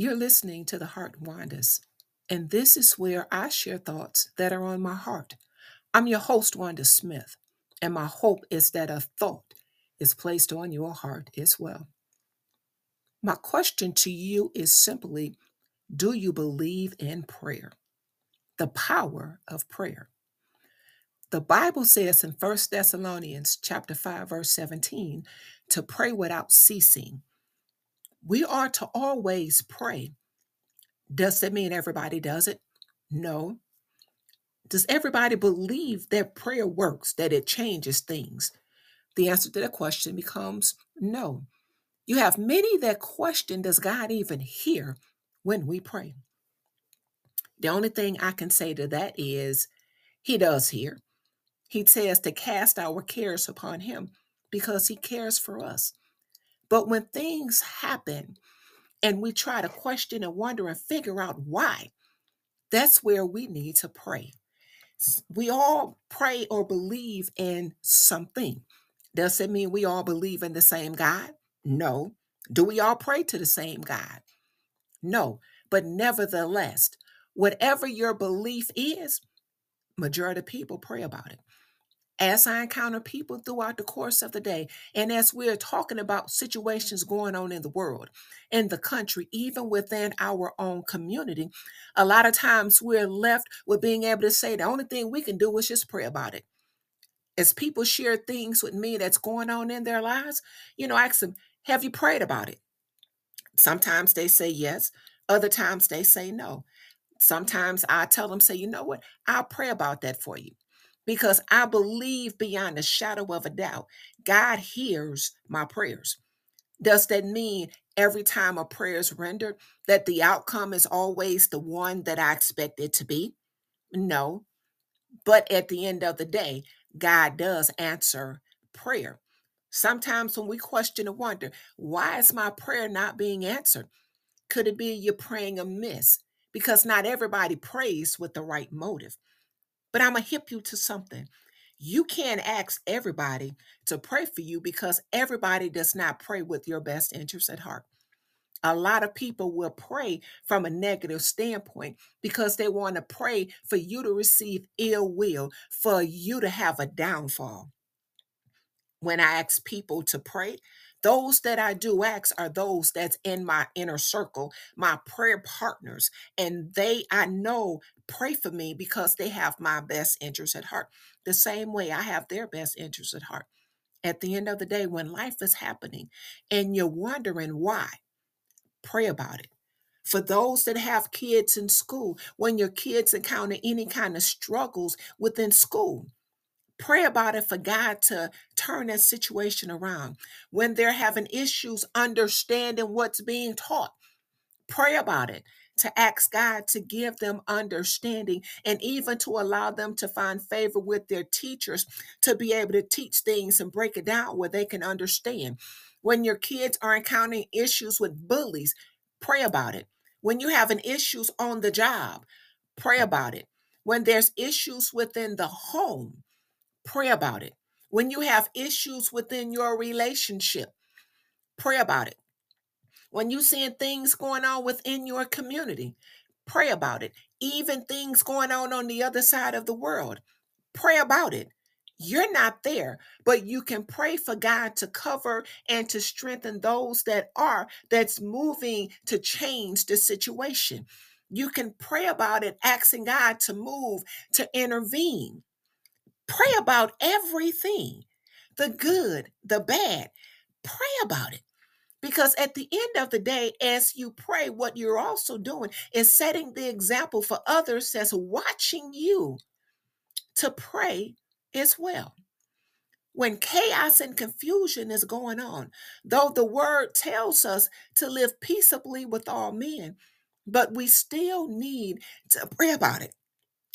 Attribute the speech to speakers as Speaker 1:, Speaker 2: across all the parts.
Speaker 1: You're listening to the Heart Wandas, and this is where I share thoughts that are on my heart. I'm your host, Wanda Smith, and my hope is that a thought is placed on your heart as well. My question to you is simply Do you believe in prayer? The power of prayer. The Bible says in 1 Thessalonians chapter 5 verse 17 to pray without ceasing. We are to always pray. Does that mean everybody does it? No. Does everybody believe that prayer works, that it changes things? The answer to that question becomes no. You have many that question Does God even hear when we pray? The only thing I can say to that is He does hear. He says to cast our cares upon him because he cares for us. But when things happen and we try to question and wonder and figure out why, that's where we need to pray. We all pray or believe in something. Does it mean we all believe in the same God? No. Do we all pray to the same God? No. But nevertheless, whatever your belief is, majority of people pray about it as I encounter people throughout the course of the day, and as we're talking about situations going on in the world, in the country, even within our own community, a lot of times we're left with being able to say the only thing we can do is just pray about it. As people share things with me that's going on in their lives, you know, I ask them, Have you prayed about it? Sometimes they say yes, other times they say no. Sometimes I tell them, say, you know what, I'll pray about that for you because I believe beyond a shadow of a doubt, God hears my prayers. Does that mean every time a prayer is rendered that the outcome is always the one that I expect it to be? No. But at the end of the day, God does answer prayer. Sometimes when we question and wonder, why is my prayer not being answered? Could it be you're praying amiss? Because not everybody prays with the right motive. But I'm going to hip you to something. You can't ask everybody to pray for you because everybody does not pray with your best interests at heart. A lot of people will pray from a negative standpoint because they want to pray for you to receive ill will, for you to have a downfall. When I ask people to pray, those that I do ask are those that's in my inner circle, my prayer partners, and they I know pray for me because they have my best interest at heart. The same way I have their best interest at heart. At the end of the day, when life is happening and you're wondering why, pray about it. For those that have kids in school, when your kids encounter any kind of struggles within school, Pray about it for God to turn that situation around. When they're having issues understanding what's being taught, pray about it to ask God to give them understanding and even to allow them to find favor with their teachers to be able to teach things and break it down where they can understand. When your kids are encountering issues with bullies, pray about it. When you're having issues on the job, pray about it. When there's issues within the home, Pray about it. When you have issues within your relationship, pray about it. When you seeing things going on within your community, pray about it. Even things going on on the other side of the world, pray about it. You're not there, but you can pray for God to cover and to strengthen those that are, that's moving to change the situation. You can pray about it, asking God to move, to intervene. Pray about everything the good, the bad. Pray about it. Because at the end of the day, as you pray, what you're also doing is setting the example for others that's watching you to pray as well. When chaos and confusion is going on, though the word tells us to live peaceably with all men, but we still need to pray about it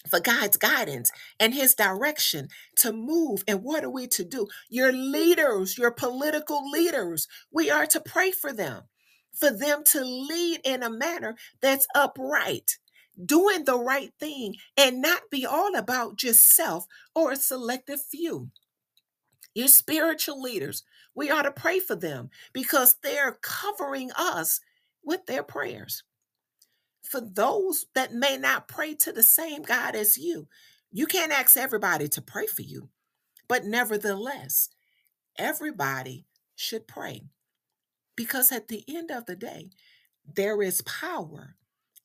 Speaker 1: for God's guidance and his direction to move. And what are we to do? Your leaders, your political leaders, we are to pray for them, for them to lead in a manner that's upright, doing the right thing, and not be all about just self or a selective few. Your spiritual leaders, we ought to pray for them because they're covering us with their prayers. For those that may not pray to the same God as you. You can't ask everybody to pray for you, but nevertheless, everybody should pray because at the end of the day, there is power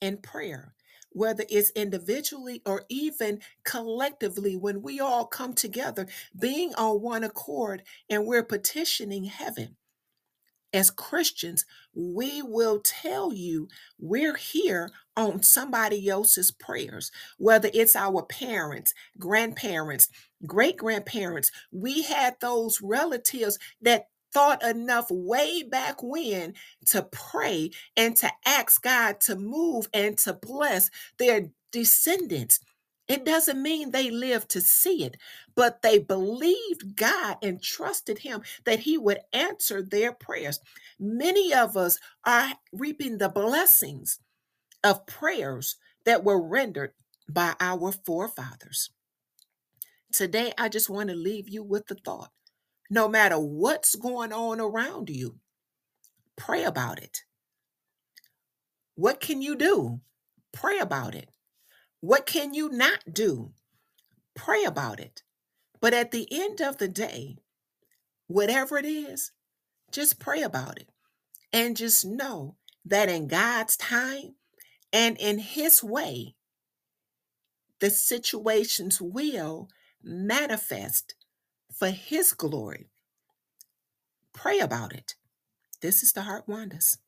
Speaker 1: in prayer, whether it's individually or even collectively, when we all come together, being on one accord and we're petitioning heaven as Christians, we will tell you we're here on somebody else's prayers, whether it's our parents, grandparents, great grandparents. We had those relatives that thought enough way back when to pray and to ask God to move and to bless their descendants. It doesn't mean they lived to see it, but they believed God and trusted Him that He would answer their prayers. Many of us are reaping the blessings of prayers that were rendered by our forefathers. Today, I just want to leave you with the thought no matter what's going on around you, pray about it. What can you do? Pray about it. What can you not do? Pray about it. But at the end of the day, whatever it is, just pray about it. And just know that in God's time and in His way, the situations will manifest for His glory. Pray about it. This is the Heart Wandas.